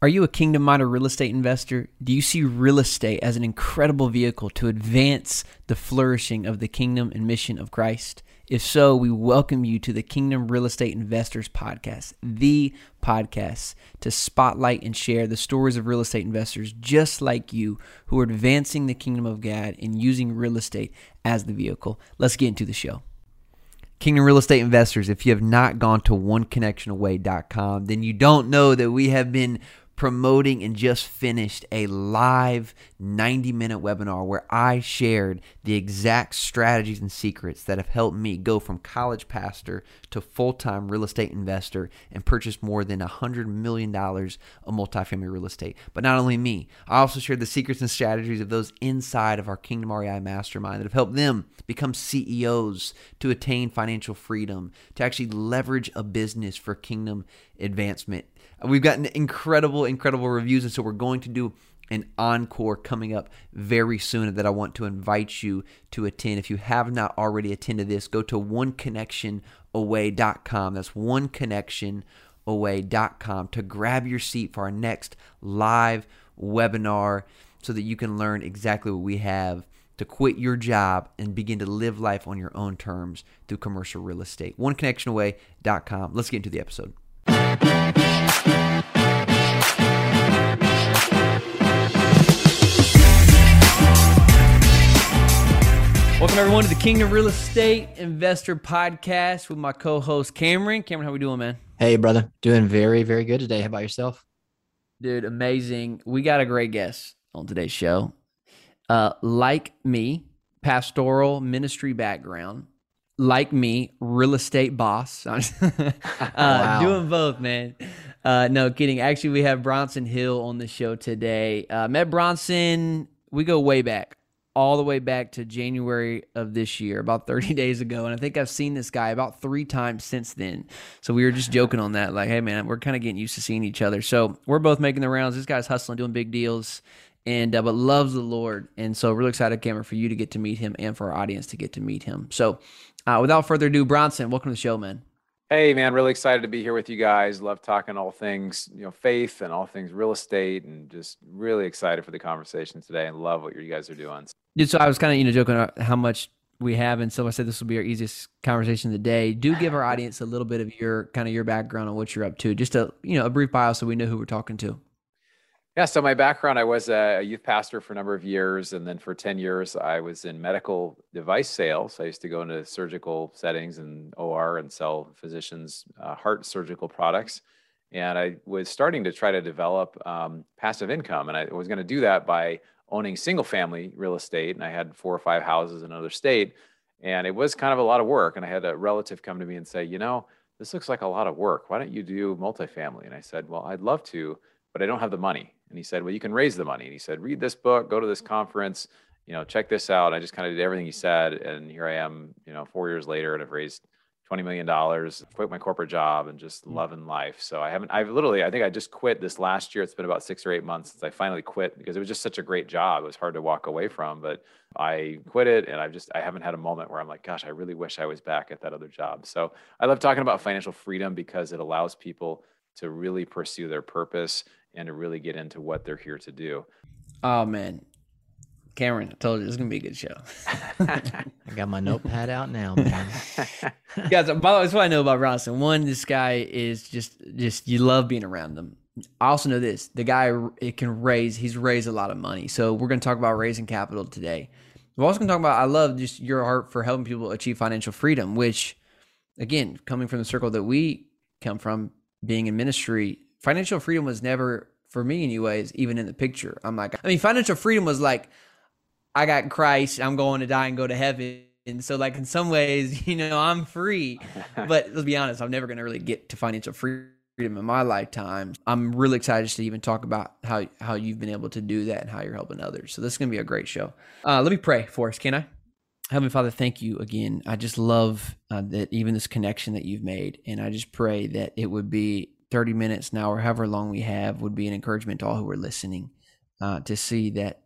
Are you a kingdom minded real estate investor? Do you see real estate as an incredible vehicle to advance the flourishing of the kingdom and mission of Christ? If so, we welcome you to the Kingdom Real Estate Investors Podcast, the podcast to spotlight and share the stories of real estate investors just like you who are advancing the kingdom of God and using real estate as the vehicle. Let's get into the show. Kingdom Real Estate Investors, if you have not gone to oneconnectionaway.com, then you don't know that we have been promoting and just finished a live 90 minute webinar where I shared the exact strategies and secrets that have helped me go from college pastor to full time real estate investor and purchase more than $100 million of multifamily real estate. But not only me, I also shared the secrets and strategies of those inside of our Kingdom REI mastermind that have helped them become CEOs to attain financial freedom, to actually leverage a business for kingdom advancement We've gotten incredible, incredible reviews, and so we're going to do an encore coming up very soon that I want to invite you to attend. If you have not already attended this, go to oneconnectionaway.com. That's oneconnectionaway.com to grab your seat for our next live webinar so that you can learn exactly what we have to quit your job and begin to live life on your own terms through commercial real estate. Oneconnectionaway.com. Let's get into the episode. Welcome everyone to the Kingdom Real Estate Investor Podcast with my co-host Cameron. Cameron, how we doing, man? Hey, brother. Doing very, very good today. How about yourself? Dude, amazing. We got a great guest on today's show. Uh, like me, pastoral ministry background. Like me, real estate boss. uh, wow. Doing both, man. Uh, no kidding. Actually, we have Bronson Hill on the show today. Uh, met Bronson. We go way back all the way back to January of this year, about 30 days ago. And I think I've seen this guy about three times since then. So we were just joking on that. Like, hey, man, we're kind of getting used to seeing each other. So we're both making the rounds. This guy's hustling, doing big deals, and uh, but loves the Lord. And so, really excited, Cameron, for you to get to meet him and for our audience to get to meet him. So, uh, without further ado, Bronson, welcome to the show, man. Hey man, really excited to be here with you guys. Love talking all things, you know, faith and all things real estate and just really excited for the conversation today and love what you guys are doing. Dude, so I was kind of, you know, joking how much we have and so I said this will be our easiest conversation of the day. Do give our audience a little bit of your kind of your background on what you're up to. Just a, you know, a brief bio so we know who we're talking to. Yeah, so my background, I was a youth pastor for a number of years. And then for 10 years, I was in medical device sales. I used to go into surgical settings and OR and sell physicians' uh, heart surgical products. And I was starting to try to develop um, passive income. And I was going to do that by owning single family real estate. And I had four or five houses in another state. And it was kind of a lot of work. And I had a relative come to me and say, you know, this looks like a lot of work. Why don't you do multifamily? And I said, well, I'd love to, but I don't have the money. And he said, Well, you can raise the money. And he said, Read this book, go to this conference, you know, check this out. I just kind of did everything he said. And here I am, you know, four years later, and I've raised $20 million, quit my corporate job and just mm. loving life. So I haven't, I've literally, I think I just quit this last year. It's been about six or eight months since I finally quit because it was just such a great job. It was hard to walk away from, but I quit it and I've just, I haven't had a moment where I'm like, gosh, I really wish I was back at that other job. So I love talking about financial freedom because it allows people to really pursue their purpose and to really get into what they're here to do. Oh man, Cameron, I told you this is gonna be a good show. I got my notepad out now, man. Guys, by the way, that's what I know about Bronson. One, this guy is just just you love being around them. I also know this: the guy it can raise. He's raised a lot of money. So we're gonna talk about raising capital today. We're also gonna talk about. I love just your heart for helping people achieve financial freedom. Which, again, coming from the circle that we come from, being in ministry, financial freedom was never for me anyways even in the picture. I'm like i mean financial freedom was like i got christ i'm going to die and go to heaven. And so like in some ways you know i'm free. But let's be honest i'm never going to really get to financial freedom in my lifetime. I'm really excited to even talk about how how you've been able to do that and how you're helping others. So this is going to be a great show. Uh, let me pray for us can i Heavenly Father, thank you again. I just love uh, that even this connection that you've made. And I just pray that it would be 30 minutes now or however long we have would be an encouragement to all who are listening uh, to see that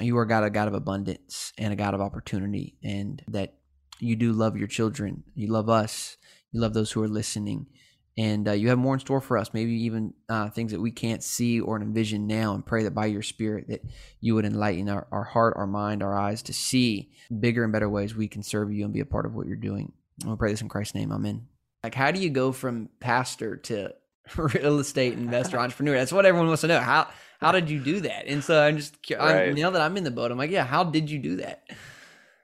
you are God, a God of abundance and a God of opportunity, and that you do love your children. You love us. You love those who are listening. And uh, you have more in store for us. Maybe even uh, things that we can't see or envision now. And pray that by your Spirit that you would enlighten our, our heart, our mind, our eyes to see bigger and better ways we can serve you and be a part of what you're doing. I pray this in Christ's name. Amen. Like, how do you go from pastor to real estate investor entrepreneur? That's what everyone wants to know. How how did you do that? And so I'm just right. I'm, now that I'm in the boat, I'm like, yeah, how did you do that?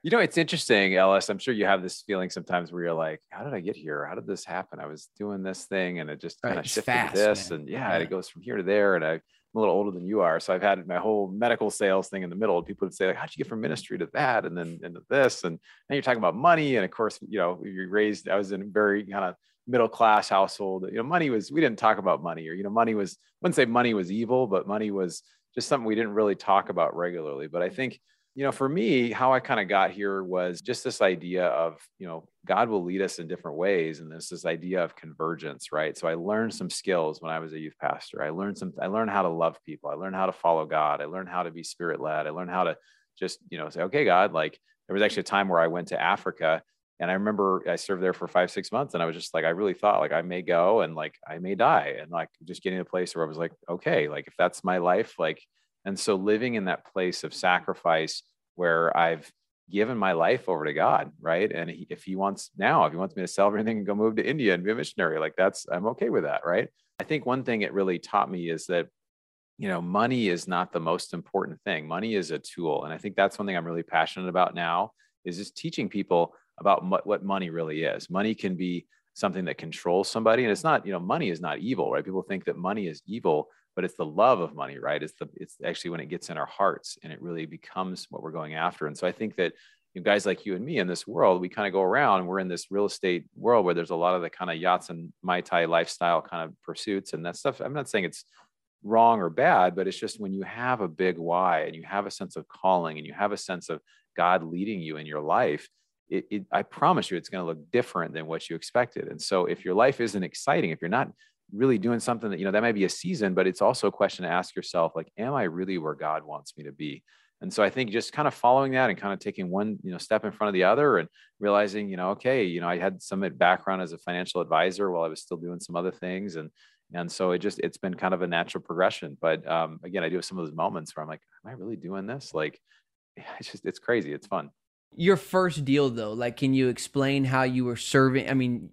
You know, it's interesting, Ellis. I'm sure you have this feeling sometimes where you're like, how did I get here? How did this happen? I was doing this thing and it just kind of shifted fast, this. Man. And yeah, yeah, it goes from here to there. And I, am a little older than you are. So I've had my whole medical sales thing in the middle. People would say, like, how'd you get from ministry to that? And then into this. And then you're talking about money. And of course, you know, you're raised, I was in a very kind of middle class household. You know, money was, we didn't talk about money or, you know, money was, I wouldn't say money was evil, but money was just something we didn't really talk about regularly. But I think, you know, for me, how I kind of got here was just this idea of, you know, God will lead us in different ways. And there's this idea of convergence, right? So I learned some skills when I was a youth pastor. I learned some, I learned how to love people. I learned how to follow God. I learned how to be spirit led. I learned how to just, you know, say, okay, God, like there was actually a time where I went to Africa and I remember I served there for five, six months and I was just like, I really thought like I may go and like I may die. And like just getting to a place where I was like, okay, like if that's my life, like, and so living in that place of mm-hmm. sacrifice where I've given my life over to God, right? And he, if he wants now, if he wants me to sell everything and go move to India and be a missionary, like that's, I'm okay with that, right? I think one thing it really taught me is that, you know, money is not the most important thing. Money is a tool. And I think that's one thing I'm really passionate about now is just teaching people about what money really is. Money can be something that controls somebody. And it's not, you know, money is not evil, right? People think that money is evil but it's the love of money right? It's the it's actually when it gets in our hearts and it really becomes what we're going after. And so i think that you know, guys like you and me in this world we kind of go around and we're in this real estate world where there's a lot of the kind of yachts and mai tai lifestyle kind of pursuits and that stuff. I'm not saying it's wrong or bad but it's just when you have a big why and you have a sense of calling and you have a sense of god leading you in your life it, it, I promise you, it's going to look different than what you expected. And so, if your life isn't exciting, if you're not really doing something that you know that might be a season but it's also a question to ask yourself like am i really where god wants me to be? And so i think just kind of following that and kind of taking one you know step in front of the other and realizing you know okay you know i had some background as a financial advisor while i was still doing some other things and and so it just it's been kind of a natural progression. But um, again i do have some of those moments where i'm like am i really doing this? Like it's just it's crazy. It's fun. Your first deal though like can you explain how you were serving i mean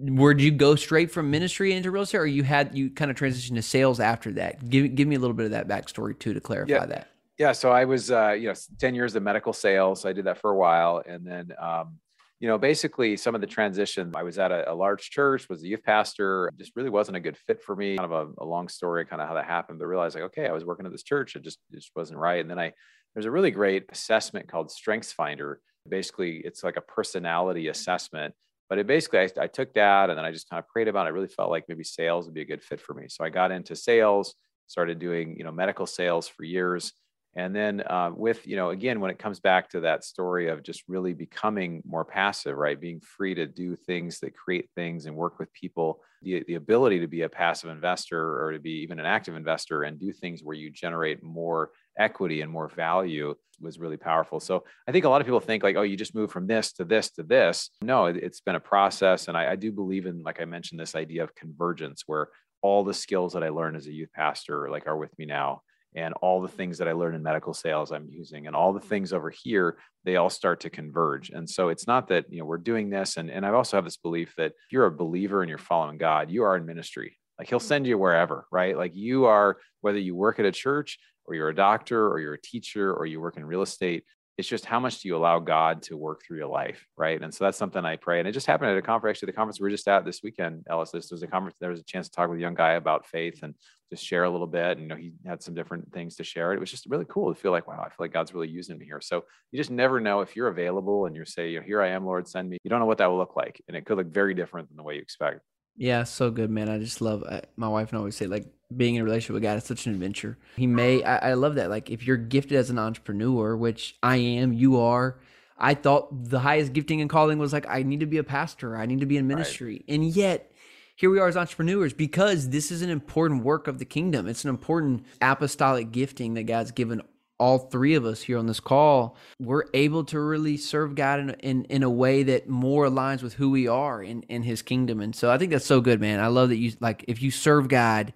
where did you go straight from ministry into real estate or you had you kind of transitioned to sales after that? Give, give me a little bit of that backstory too to clarify yeah. that. Yeah so i was uh, you know 10 years of medical sales. I did that for a while and then um, you know basically some of the transition i was at a, a, large church was a youth pastor just really wasn't a good fit for me. Kind of a, a long story kind of how that happened but realized like okay i was working at this church it just it just wasn't right. And then i there's a really great assessment called strengths finder. Basically it's like a personality assessment but it basically I, I, took that and then i just kind of prayed about it. I really felt like maybe sales would be a good fit for me. So i got into sales started doing you know medical sales for years. And then uh, with you know again when it comes back to that story of just really becoming more passive right being free to do things that create things and work with people the, the ability to be a passive investor or to be even an active investor and do things where you generate more equity and more value was really powerful. So I think a lot of people think like, oh, you just move from this to this to this. No, it, has been a process. And I, I do believe in, like I mentioned, this idea of convergence where all the skills that I learned as a youth pastor like are with me now. And all the things that I learned in medical sales I'm using and all the things over here, they all start to converge. And so it's not that, you know, we're doing this. And, and I also have this belief that if you're a believer and you're following God, you are in ministry. Like he'll hmm. send you wherever, right? Like you are, whether you work at a church or you're a doctor or you're a teacher or you work in real estate it's just how much do you allow God to work through your life, right? And so that's something I pray. And it just happened at a conference, actually, the conference we are just at this weekend, Ellis. This was a conference. There was a chance to talk with a young guy about faith and just share a little bit. And you know, he had some different things to share. It was just really cool to feel like, wow, I feel like God's really using me here. So you just never know if you're available and say, you know, here I am, Lord, send me. You don't know what that will look like, and it could look very different than the way you expect. Yeah, so good, man. I just love uh, my wife and I always say like being in a relationship with God is such an adventure. He may, I, I love that. Like if you're gifted as an entrepreneur, which I am, you are. I thought the highest gifting and calling was like I need to be a pastor, I need to be in ministry, right. and yet here we are as entrepreneurs because this is an important work of the kingdom. It's an important apostolic gifting that God's given all three of us here on this call, we're able to really serve God in, in, in a way that more aligns with who we are in, in his kingdom. And so I think that's so good, man. I love that you like if you serve God,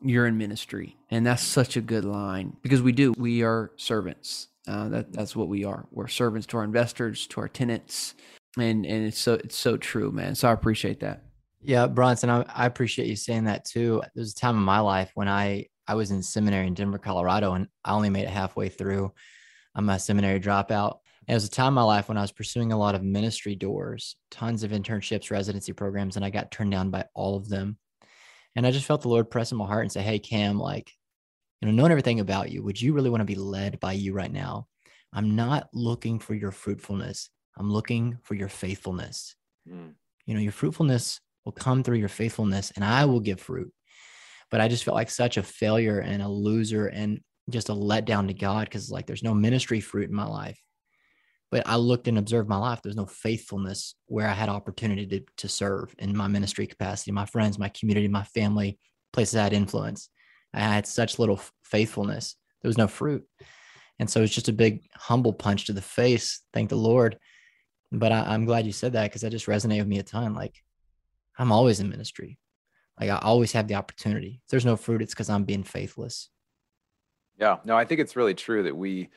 you're in ministry. And that's such a good line because we do. We are servants. Uh, that that's what we are. We're servants to our investors, to our tenants, and and it's so it's so true, man. So I appreciate that. Yeah, Bronson, I, I appreciate you saying that too. There's a time in my life when I I was in seminary in Denver, Colorado, and I only made it halfway through. I'm a seminary dropout. And it was a time in my life when I was pursuing a lot of ministry doors, tons of internships, residency programs, and I got turned down by all of them. And I just felt the Lord press in my heart and say, Hey, Cam, like, you know, knowing everything about you, would you really want to be led by you right now? I'm not looking for your fruitfulness. I'm looking for your faithfulness. Mm. You know, your fruitfulness will come through your faithfulness, and I will give fruit but I just felt like such a failure and a loser and just a letdown to God because like there's no ministry fruit in my life. But I looked and observed my life. There's no faithfulness where I had opportunity to, to serve in my ministry capacity, my friends, my community, my family, places I had influence. I had such little faithfulness. There was no fruit. And so it's just a big humble punch to the face. Thank the Lord. But I, am glad you said that because that just resonated with me a ton. Like I'm always in ministry. Like I always have the opportunity. If there's no fruit, it's because I'm being faithless. Yeah, no, I think it's really true that we,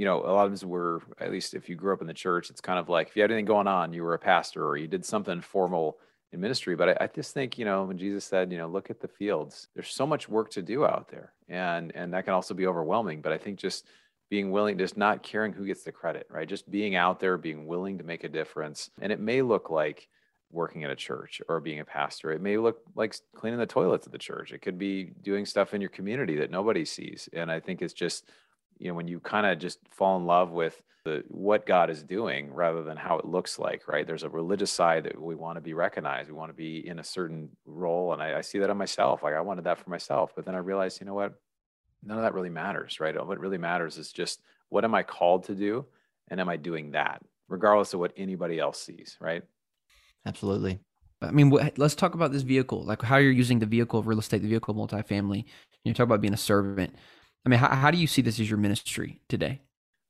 you know, a lot of times we're, at least if you grew up in the church, it's kind of like if you had anything going on, you were a pastor or you did something formal in ministry. But I, I just think, you know, when Jesus said, you know, look at the fields, there's so much work to do out there. And and that can also be overwhelming. But I think just being willing, just not caring who gets the credit, right? Just being out there, being willing to make a difference. And it may look like, working at a church or being a pastor. It may look like cleaning the toilets at the church. It could be doing stuff in your community that nobody sees. And I think it's just, you know, when you kind of just fall in love with the what God is doing rather than how it looks like, right? There's a religious side that we want to be recognized. We want to be in a certain role. And I, I see that on myself. Like I wanted that for myself. But then I realized, you know what? None of that really matters, right? What really matters is just what am I called to do? And am I doing that? Regardless of what anybody else sees, right? Absolutely. I mean, let's talk about this vehicle, like how you're using the vehicle of real estate, the vehicle of multifamily. You talk about being a servant. I mean, how, how do you see this as your ministry today?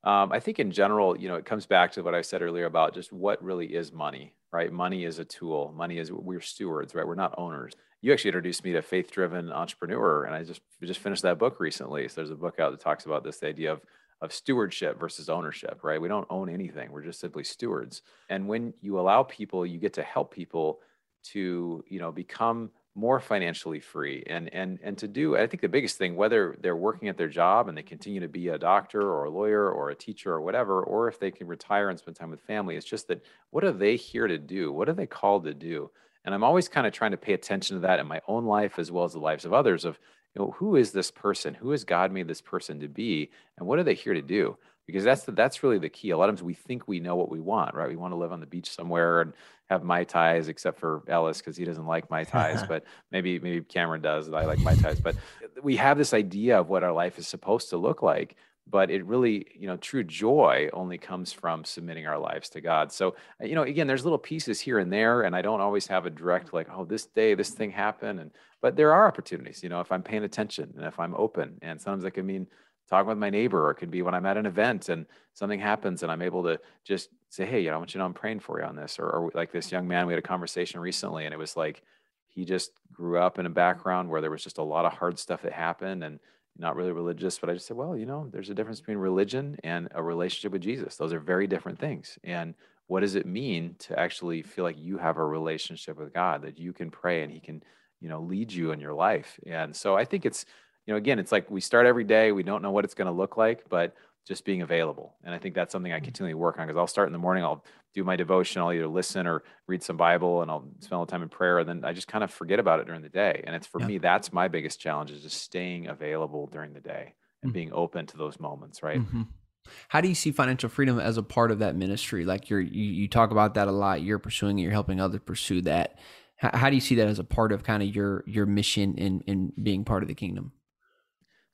Um, I think in general, you know, it comes back to what I said earlier about just what really is money, right? Money is a tool. Money is we're stewards, right? We're not owners. You actually introduced me to faith-driven entrepreneur, and I just just finished that book recently. So there's a book out that talks about this idea of of stewardship versus ownership, right? We don't own anything. We're just simply stewards. And when you allow people, you get to help people to, you know, become more financially free and and and to do i think the biggest thing whether they're working at their job and they continue to be a doctor or a lawyer or a teacher or whatever or if they can retire and spend time with family it's just that what are they here to do what are they called to do and i'm always kind of trying to pay attention to that in my own life as well as the lives of others of you know, who is this person? Who has God made this person to be? And what are they here to do? Because that's the, that's really the key. A lot of times we think we know what we want, right? We want to live on the beach somewhere and have mai tais except for Ellis because he doesn't like mai tais, but maybe maybe Cameron does. I like mai tais, but we have this idea of what our life is supposed to look like but it really you know true joy only comes from submitting our lives to god so uh, you know again there's little pieces here and there and i don't always have a direct like oh this day this thing happened and but there are opportunities you know if i'm paying attention and if i'm open and sometimes that can mean talking with my neighbor or it could be when i'm at an event and something happens and i'm able to just say hey you know i want you to know i'm praying for you on this or, or like this young man we had a conversation recently and it was like he just grew up in a background where there was just a lot of hard stuff that happened and not really religious, but I just said, well, you know, there's a difference between religion and a relationship with Jesus. Those are very different things. And what does it mean to actually feel like you have a relationship with God, that you can pray and He can, you know, lead you in your life? And so I think it's, you know, again, it's like we start every day, we don't know what it's going to look like, but just being available. And I think that's something I mm. continually work on because I'll start in the morning, I'll do my devotion, I'll either listen or read some Bible and I'll spend a little time in prayer. And then I just kind of forget about it during the day. And it's for yeah. me, that's my biggest challenge is just staying available during the day and mm-hmm. being open to those moments, right? Mm-hmm. How do you see financial freedom as a part of that ministry? Like you're, you, you talk about that a lot. You're pursuing it. You're helping others pursue that. How, how do you see that as a part of kind of your your mission in in being part of the kingdom?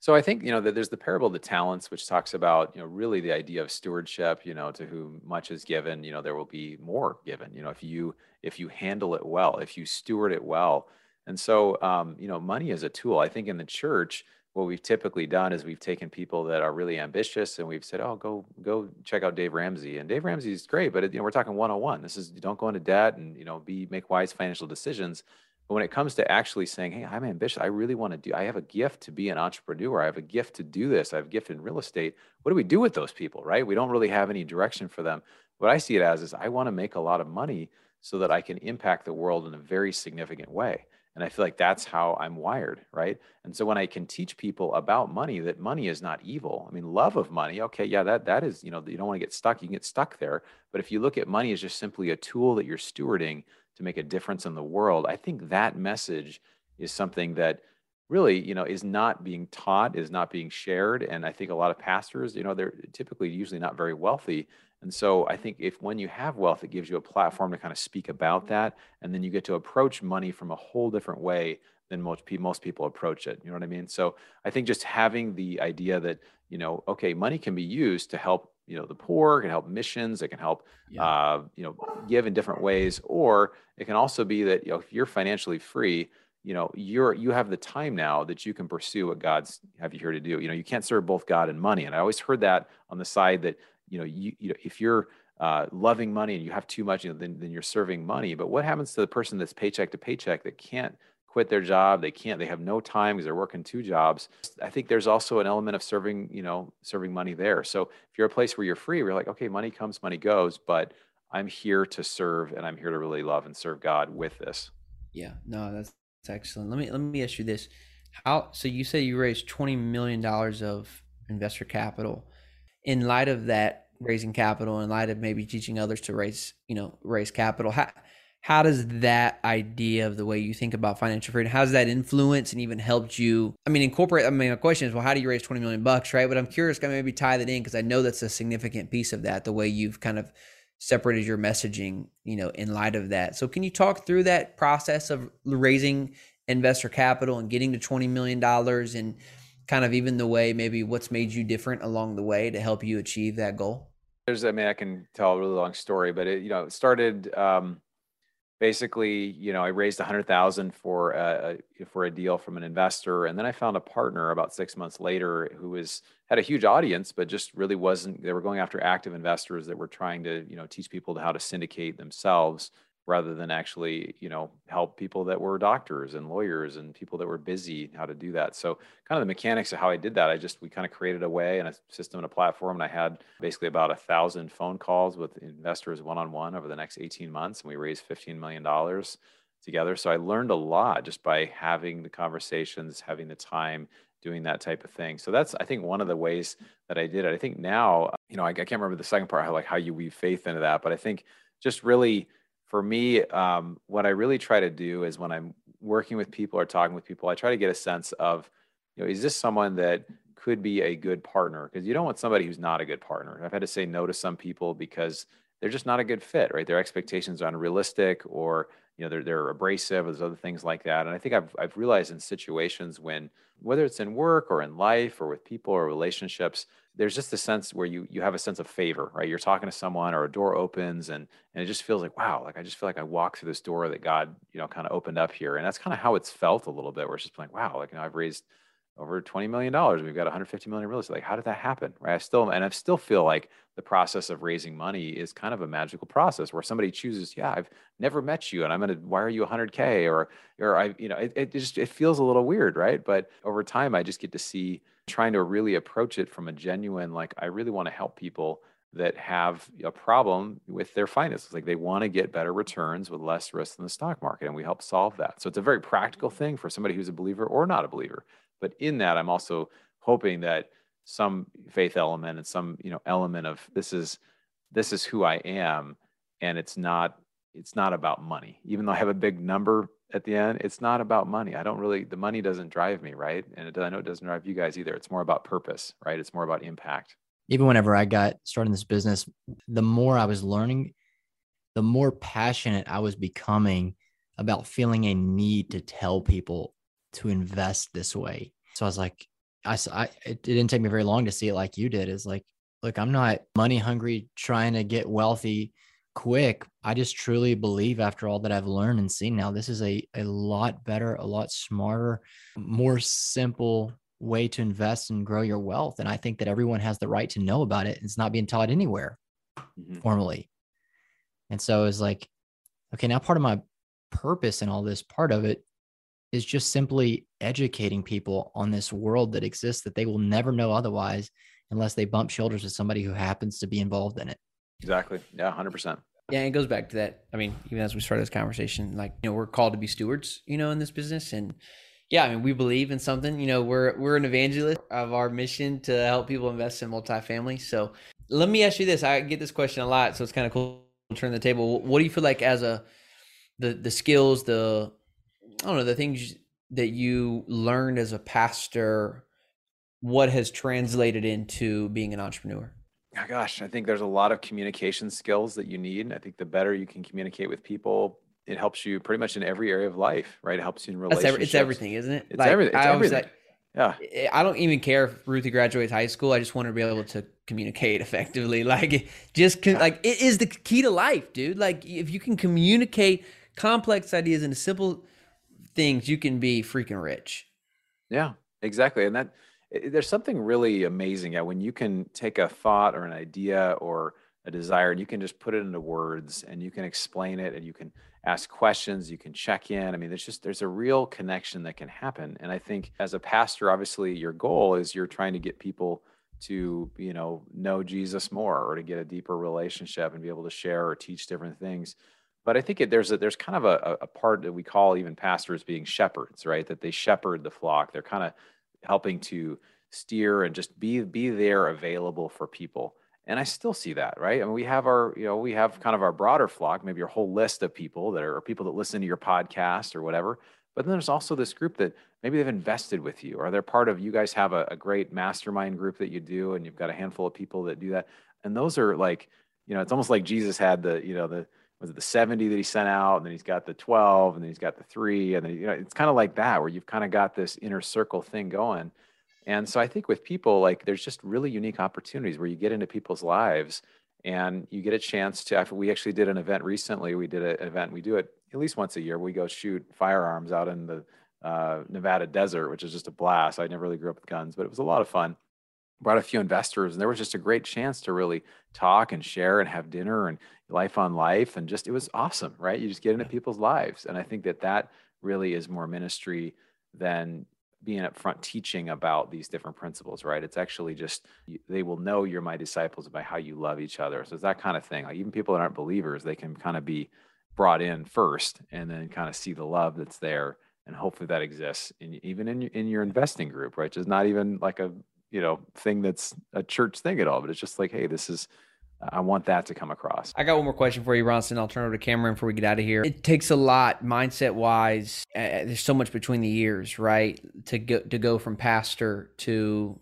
So I think you know that there's the parable of the talents, which talks about you know really the idea of stewardship. You know, to whom much is given, you know there will be more given. You know, if you if you handle it well, if you steward it well, and so um, you know money is a tool. I think in the church what we've typically done is we've taken people that are really ambitious and we've said, "Oh, go go check out Dave Ramsey." And Dave Ramsey is great, but you know, we're talking one-on-one. This is don't go into debt and you know be make wise financial decisions. But when it comes to actually saying, "Hey, I'm ambitious. I really want to do. I have a gift to be an entrepreneur. I have a gift to do this. I have a gift in real estate." What do we do with those people, right? We don't really have any direction for them. What I see it as is I want to make a lot of money so that I can impact the world in a very significant way. And I feel like that's how I'm wired, right? And so when I can teach people about money, that money is not evil. I mean, love of money, okay, yeah, that that is, you know, you don't want to get stuck. You can get stuck there. But if you look at money as just simply a tool that you're stewarding to make a difference in the world, I think that message is something that really, you know, is not being taught, is not being shared. And I think a lot of pastors, you know, they're typically usually not very wealthy and so I think if when you have wealth, it gives you a platform to kind of speak about that, and then you get to approach money from a whole different way than most people most people approach it. You know what I mean? So I think just having the idea that you know, okay, money can be used to help you know the poor, it can help missions, it can help yeah. uh, you know give in different ways, or it can also be that you know if you're financially free, you know you're you have the time now that you can pursue what god's have you here to do you know you can't serve both god and money and i always heard that on the side that you know, you, you know, if you're uh, loving money and you have too much, you know, then, then you're serving money. But what happens to the person that's paycheck to paycheck that can't quit their job? They can't, they have no time because they're working two jobs. I think there's also an element of serving, you know, serving money there. So if you're a place where you're free, we're like, okay, money comes, money goes, but I'm here to serve and I'm here to really love and serve God with this. Yeah, no, that's, that's excellent. Let me, let me ask you this. How, so you say you raised $20 million of investor capital in light of that raising capital, in light of maybe teaching others to raise, you know, raise capital, how how does that idea of the way you think about financial freedom, how does that influence and even helped you? I mean, incorporate. I mean, my question is, well, how do you raise twenty million bucks, right? But I'm curious, can maybe tie that in because I know that's a significant piece of that. The way you've kind of separated your messaging, you know, in light of that. So, can you talk through that process of raising investor capital and getting to twenty million dollars and kind of even the way maybe what's made you different along the way to help you achieve that goal? There's, I mean, I can tell a really long story, but it, you know, it started um, basically, you know, I raised a hundred thousand for a, for a deal from an investor, and then I found a partner about six months later who was had a huge audience, but just really wasn't. They were going after active investors that were trying to, you know, teach people how to syndicate themselves rather than actually you know help people that were doctors and lawyers and people that were busy how to do that. So kind of the mechanics of how i did that i just we kind of created a way and a system and a platform and i had basically about a thousand phone calls with investors one-on-one over the next 18 months and we raised 15 million dollars together. So i learned a lot just by having the conversations having the time doing that type of thing. So that's i think one of the ways that i did it. I think now you know i, I can't remember the second part how like how you weave faith into that but i think just really for me, um, what I really try to do is when I'm working with people or talking with people, I try to get a sense of, you know, is this someone that could be a good partner? Because you don't want somebody who's not a good partner. I've had to say no to some people because they're just not a good fit, right? Their expectations are unrealistic, or you know, they're they're abrasive. Or there's other things like that. And I think I've I've realized in situations when whether it's in work or in life or with people or relationships, there's just a sense where you you have a sense of favor, right? You're talking to someone or a door opens and and it just feels like, wow, like I just feel like I walked through this door that God, you know, kind of opened up here. And that's kind of how it's felt a little bit, where it's just like, wow, like you know, I've raised over $20 million. We've got 150 million real estate. Like, how did that happen? Right. I still, and I still feel like the process of raising money is kind of a magical process where somebody chooses, yeah, I've never met you and I'm going to wire you 100K or, or I, you know, it, it just, it feels a little weird. Right. But over time, I just get to see trying to really approach it from a genuine, like, I really want to help people that have a problem with their finances. Like they want to get better returns with less risk in the stock market. And we help solve that. So it's a very practical thing for somebody who's a believer or not a believer. But in that, I'm also hoping that some faith element and some you know element of this is this is who I am, and it's not it's not about money. Even though I have a big number at the end, it's not about money. I don't really the money doesn't drive me, right? And it, I know it doesn't drive you guys either. It's more about purpose, right? It's more about impact. Even whenever I got started in this business, the more I was learning, the more passionate I was becoming about feeling a need to tell people to invest this way. So I was like, I, I it didn't take me very long to see it like you did. Is like, look, I'm not money hungry trying to get wealthy quick. I just truly believe after all that I've learned and seen now, this is a, a lot better, a lot smarter, more simple way to invest and grow your wealth. And I think that everyone has the right to know about it. It's not being taught anywhere mm-hmm. formally. And so it's like, okay, now part of my purpose and all this part of it is just simply educating people on this world that exists that they will never know otherwise unless they bump shoulders with somebody who happens to be involved in it. Exactly. Yeah, 100%. Yeah, it goes back to that. I mean, even as we started this conversation, like, you know, we're called to be stewards, you know, in this business. And yeah, I mean, we believe in something, you know, we're, we're an evangelist of our mission to help people invest in multifamily. So let me ask you this. I get this question a lot. So it's kind of cool to turn the table. What do you feel like as a, the, the skills, the, I don't know, the things that you learned as a pastor, what has translated into being an entrepreneur? Gosh, I think there's a lot of communication skills that you need. I think the better you can communicate with people, it helps you pretty much in every area of life, right? It helps you in relationships. Every, it's everything, isn't it? It's like, everything. It's everything. Like, yeah. Eh, I don't even care if Ruthie graduates high school. I just want to be able to communicate effectively. Like, just con- like it is the key to life, dude. Like, if you can communicate complex ideas into simple things, you can be freaking rich. Yeah, exactly. And that there's something really amazing yeah, when you can take a thought or an idea or a desire and you can just put it into words and you can explain it and you can ask questions you can check in. I mean there's just there's a real connection that can happen. And i think as a pastor obviously your goal is you're trying to get people to you know know jesus more or to get a deeper relationship and be able to share or teach different things. But i think it, there's a there's kind of a, a part that we call even pastors being shepherds right? That they shepherd the flock. They're kind of helping to steer and just be be there available for people. And i still see that right? I mean, we have our you know we have kind of our broader flock maybe your whole list of people that are people that listen to your podcast or whatever. But then there's also this group that maybe they've invested with you or they're part of you guys have a, a great mastermind group that you do and you've got a handful of people that do that. And those are like you know it's almost like jesus had the you know the was it the 70 that he sent out and then he's got the 12 and then he's got the three and then you know it's kind of like that where you've kind of got this inner circle thing going. And so i think with people like there's just really unique opportunities where you get into people's lives and you get a chance to we actually did an event recently we did an event we do it at least once a year we go shoot firearms out in the uh, nevada desert which is just a blast. I never really grew up with guns but it was a lot of fun brought a few investors and there was just a great chance to really talk and share and have dinner and life on life and just it was awesome right? You just get into people's lives and i think that that really is more ministry than being up front teaching about these different principles right? It's actually just they will know you're my disciples by how you love each other. So it's that kind of thing. Like even people that aren't believers they can kind of be brought in first and then kind of see the love that's there and hopefully that exists in, even in, in your investing group right? Just not even like a you know thing that's a church thing at all but it's just like hey this is I want that to come across. I got one more question for you, Bronson. I'll turn over to Cameron before we get out of here. It takes a lot, mindset wise. Uh, there's so much between the years, right? To go to go from pastor to,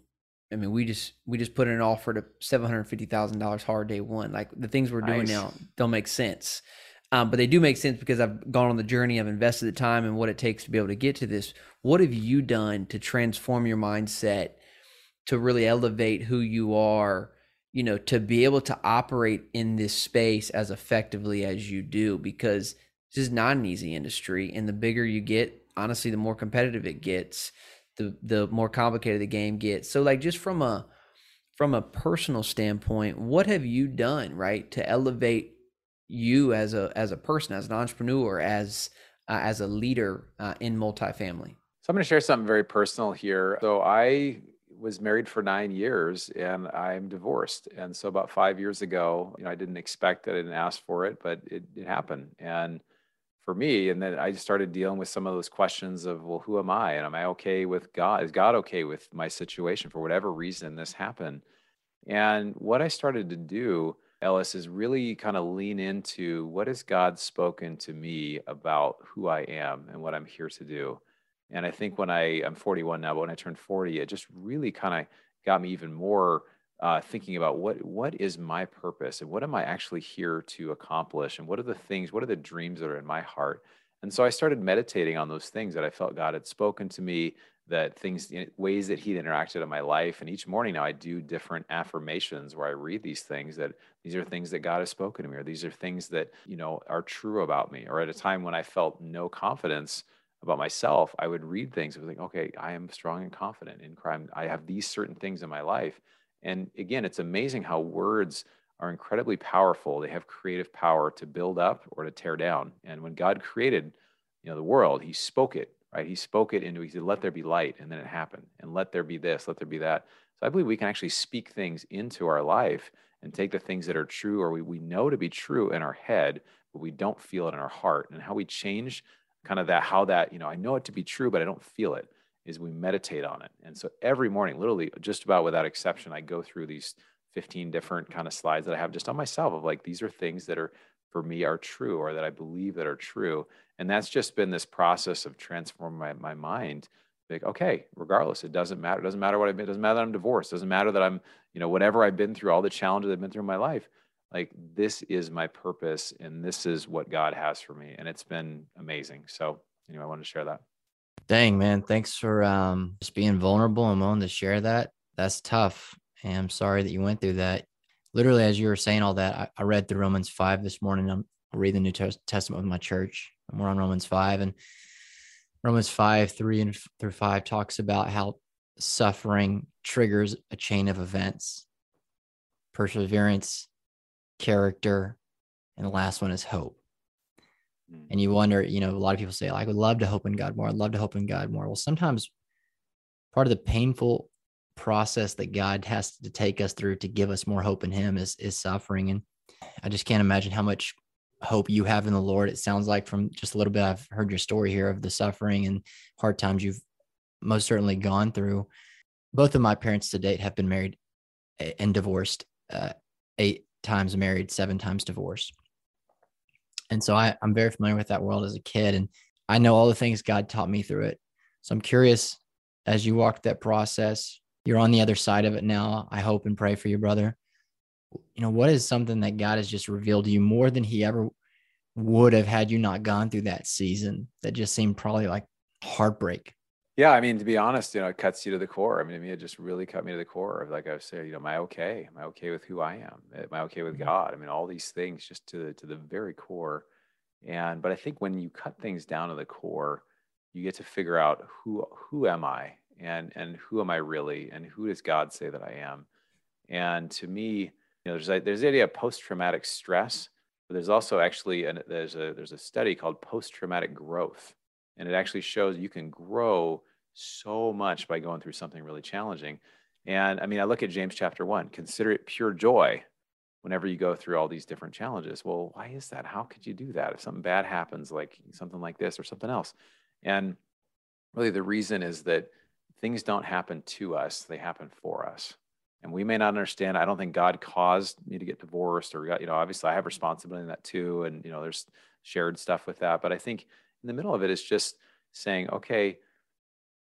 I mean, we just we just put in an offer to seven hundred fifty thousand dollars hard day one. Like the things we're doing nice. now don't make sense, um, but they do make sense because I've gone on the journey. I've invested the time and what it takes to be able to get to this. What have you done to transform your mindset? To really elevate who you are, you know, to be able to operate in this space as effectively as you do, because this is not an easy industry. And the bigger you get, honestly, the more competitive it gets, the the more complicated the game gets. So like just from a from a personal standpoint, what have you done, right, to elevate you as a as a person, as an entrepreneur, as uh, as a leader uh, in multifamily? So I'm going to share something very personal here. So I was married for nine years and I'm divorced. And so about five years ago, you know, I didn't expect it, I didn't ask for it, but it, it happened. And for me, and then I started dealing with some of those questions of, well, who am I? And am I okay with God? Is God okay with my situation for whatever reason this happened? And what I started to do, Ellis, is really kind of lean into what has God spoken to me about who I am and what I'm here to do. And I think when I, I'm 41 now, but when I turned 40, it just really kind of got me even more uh, thinking about what what is my purpose and what am I actually here to accomplish and what are the things, what are the dreams that are in my heart. And so I started meditating on those things that I felt God had spoken to me, that things, ways that He'd interacted in my life. And each morning now I do different affirmations where I read these things that these are things that God has spoken to me, or these are things that you know are true about me. Or at a time when I felt no confidence about myself, I would read things. I was like, okay, I am strong and confident in crime. I have these certain things in my life. And again, it's amazing how words are incredibly powerful. They have creative power to build up or to tear down. And when God created, you know, the world, he spoke it, right? He spoke it into, he said, let there be light. And then it happened. And let there be this, let there be that. So I believe we can actually speak things into our life and take the things that are true or we, we know to be true in our head, but we don't feel it in our heart. And how we change kind of that, how that, you know, I know it to be true, but I don't feel it is we meditate on it. And so every morning, literally just about without exception, I go through these 15 different kind of slides that I have just on myself of like, these are things that are for me are true or that I believe that are true. And that's just been this process of transforming my, my mind. Like, okay, regardless, it doesn't matter. It doesn't matter what I've been. It doesn't matter that I'm divorced. It doesn't matter that I'm, you know, whatever I've been through, all the challenges I've been through in my life. Like this is my purpose and this is what God has for me. And it's been amazing. So anyway, I wanted to share that. Dang, man. Thanks for um, just being vulnerable and willing to share that. That's tough. And I'm sorry that you went through that. Literally, as you were saying all that, I, I read through Romans 5 this morning. I'm reading the New Testament with my church. And we're on Romans 5. And Romans 5, 3 and through 5 talks about how suffering triggers a chain of events, perseverance, character, and the last one is hope. Mm. And you wonder, you know, a lot of people say, I would love to hope in God more. I'd love to hope in God more. Well, sometimes part of the painful process that God has to take us through to give us more hope in Him is is suffering. And I just can't imagine how much hope you have in the Lord. It sounds like from just a little bit I've heard your story here of the suffering and hard times you've most certainly gone through. Both of my parents to date have been married and divorced, uh, eight times married, seven times divorced. And so I, I'm very familiar with that world as a kid, and I know all the things God taught me through it. So I'm curious as you walked that process, you're on the other side of it now. I hope and pray for you, brother. You know, what is something that God has just revealed to you more than he ever would have had you not gone through that season that just seemed probably like heartbreak? Yeah, I mean, to be honest, you know, it cuts you to the core. I mean, I mean, it just really cut me to the core of like I was saying, you know, am I okay? Am I okay with who I am? Am I okay with mm-hmm. God? I mean, all these things just to the to the very core. And but I think when you cut things down to the core, you get to figure out who who am I and and who am I really and who does God say that I am? And to me, you know, there's a, there's the idea of post traumatic stress, but there's also actually an, there's a there's a study called post traumatic growth and it actually shows you can grow so much by going through something really challenging. And I mean, I look at James chapter one, consider it pure joy whenever you go through all these different challenges. Well, why is that? How could you do that if something bad happens, like something like this or something else? And really, the reason is that things don't happen to us, they happen for us. And we may not understand. I don't think God caused me to get divorced or, you know, obviously I have responsibility in that too. And, you know, there's shared stuff with that. But I think in the middle of it is just saying, okay,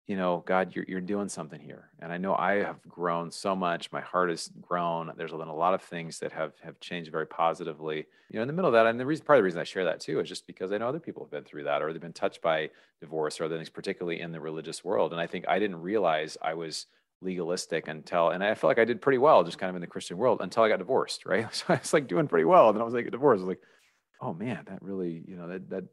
you know, God, you're, you're doing something here. And I know I have grown so much. My heart has grown. There's been a lot of things that have, have changed very positively, you know, in the middle of that. And the reason, part of the reason I share that too, is just because I know other people have been through that or they've been touched by divorce or other things, particularly in the religious world. And I think I didn't realize I was legalistic until, and I felt like I did pretty well just kind of in the Christian world until I got divorced. Right. So I was like doing pretty well. And then I was like, divorced. I was like, oh man, that really, you know, that, that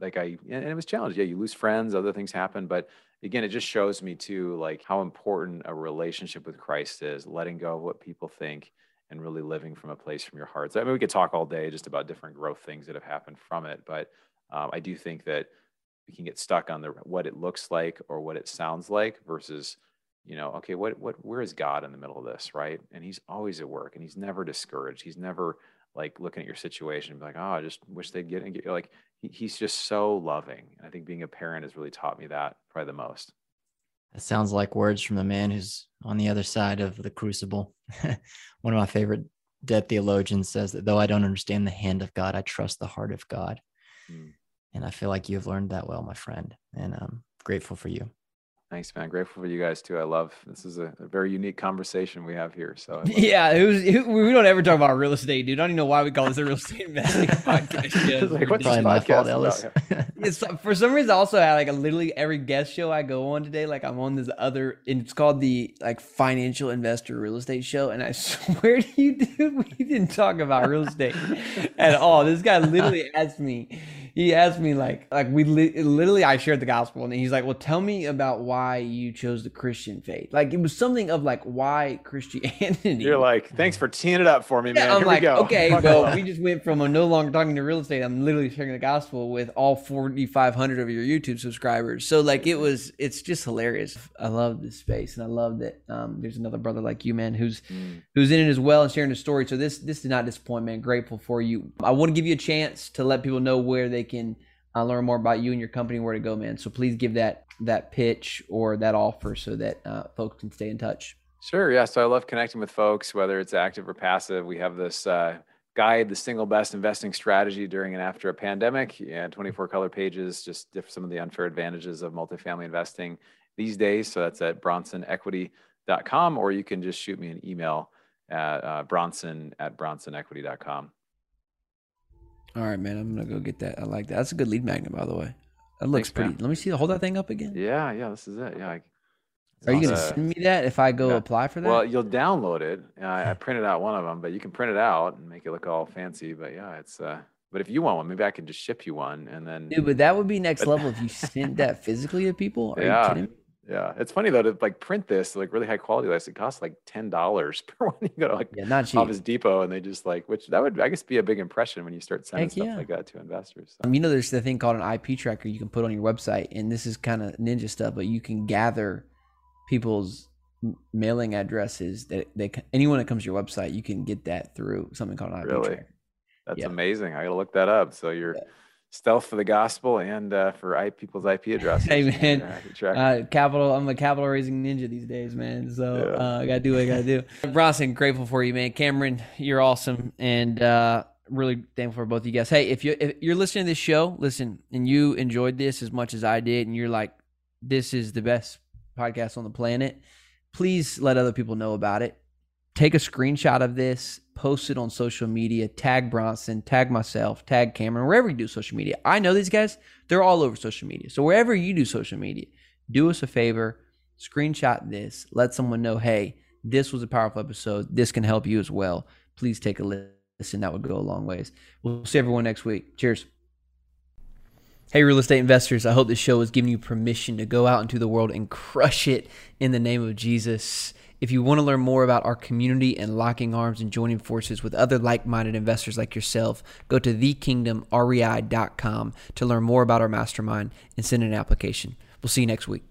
like I and it was challenging. Yeah, you lose friends, other things happen, but again, it just shows me too like how important a relationship with Christ is, letting go of what people think and really living from a place from your heart. So I mean, we could talk all day just about different growth things that have happened from it, but um, I do think that we can get stuck on the what it looks like or what it sounds like versus you know okay what what where is god in the middle of this right and he's always at work and he's never discouraged he's never like looking at your situation and be like, oh, I just wish they'd get and get like he's just so loving. And I think being a parent has really taught me that probably the most. That sounds like words from the man who's on the other side of the crucible. One of my favorite dead theologians says that though I don't understand the hand of God, I trust the heart of God. Mm. And I feel like you've learned that well, my friend. And I'm grateful for you. Thanks, man. Grateful for you guys too. I love this is a, a very unique conversation we have here. So yeah, it was. It, we don't ever talk about real estate, dude. I don't even know why we call this a real estate investing podcast. like, what's probably my fault, Ellis. it's for some reason I also had like a literally every guest show I go on today. Like I'm on this other, and it's called the like financial investor real estate show. And I swear to you, dude, we didn't talk about real estate at all. This guy literally asked me he asked me like like we li- literally I shared the gospel and he's like, "Well, tell me about why you chose the Christian faith." Like it was something of like why Christianity. You're like, thanks for teeing it up for me, man. Yeah, I'm Here like, we go. okay, well, we just went from a no longer talking to real estate. I'm literally sharing the gospel with all 4,500 of your YouTube subscribers. So like, it was, it's just hilarious. I love this space, and I love that um, there's another brother like you, man, who's Mm. who's in it as well and sharing the story. So this this did not disappoint, man. Grateful for you. I want to give you a chance to let people know where they can uh, learn more about you and your company, where to go, man. So please give that that pitch or that offer so that uh, folks can stay in touch. Sure. Yeah. So I love connecting with folks, whether it's active or passive. We have this uh, guide, the single best investing strategy during and after a pandemic, and 24 color pages, just some of the unfair advantages of multifamily investing these days. So that's at bronsonequity.com, or you can just shoot me an email at uh, bronson at bronsonequity.com. All right, man. I'm gonna go get that. I like that. That's a good lead magnet, by the way. That looks Thanks, man. pretty. Let me see. Hold that thing up again. Yeah. Yeah. This is it. Yeah. I, Are you gonna send me that if I go yeah. apply for that? Well, you'll download it. Uh, I printed out one of them, but you can print it out and make it look all fancy. But yeah, it's. Uh, but if you want one, maybe I can just ship you one, and then. Dude, but that would be next level if you sent that physically to people. Are Yeah. You kidding me? Yeah, it's funny though to like print this like really high quality. Like it costs like ten dollars per one. You go to like Yeah, not cheap. Office Depot, and they just like which that would I guess be a big impression when you start sending Heck stuff yeah. like that to investors. So, Um, you know, there's the thing called an IP tracker you can put on your website, and this is kind of ninja stuff, but you can gather people's mailing addresses that they anyone that comes to your website, you can get that through something called an IP Really? tracker. That's Yeah. amazing. I gotta look that up. So you're Yeah. Stealth for the gospel and uh, for I, people's IP addresses. Hey, man. Can Uh, capital. I'm a capital raising ninja these days, man. So Yeah. uh, I gotta do what I gotta do. Bronson, grateful for you, man. Cameron, you're awesome, and uh, really thankful for both of you guys. Hey, if you if you're listening to this show, listen, and you enjoyed this as much as I did, and you're like, this is the best podcast on the planet. Please let other people know about it. Take a screenshot of this, post it on social media, tag Bronson, tag myself, tag Cameron, wherever you do social media. I know these guys, they're all over social media. So wherever you do social media, do us a favor, screenshot this, let someone know, hey, this was a powerful episode. This can help you as well. Please take a listen. That would go a long ways. We'll see everyone next week. Cheers. Hey, real estate investors. I hope this show has given you permission to go out into the world and crush it in the name of Jesus. If you want to learn more about our community and locking arms and joining forces with other like minded investors like yourself, go to thekingdomrei.com to learn more about our mastermind and send an application. We'll see you next week.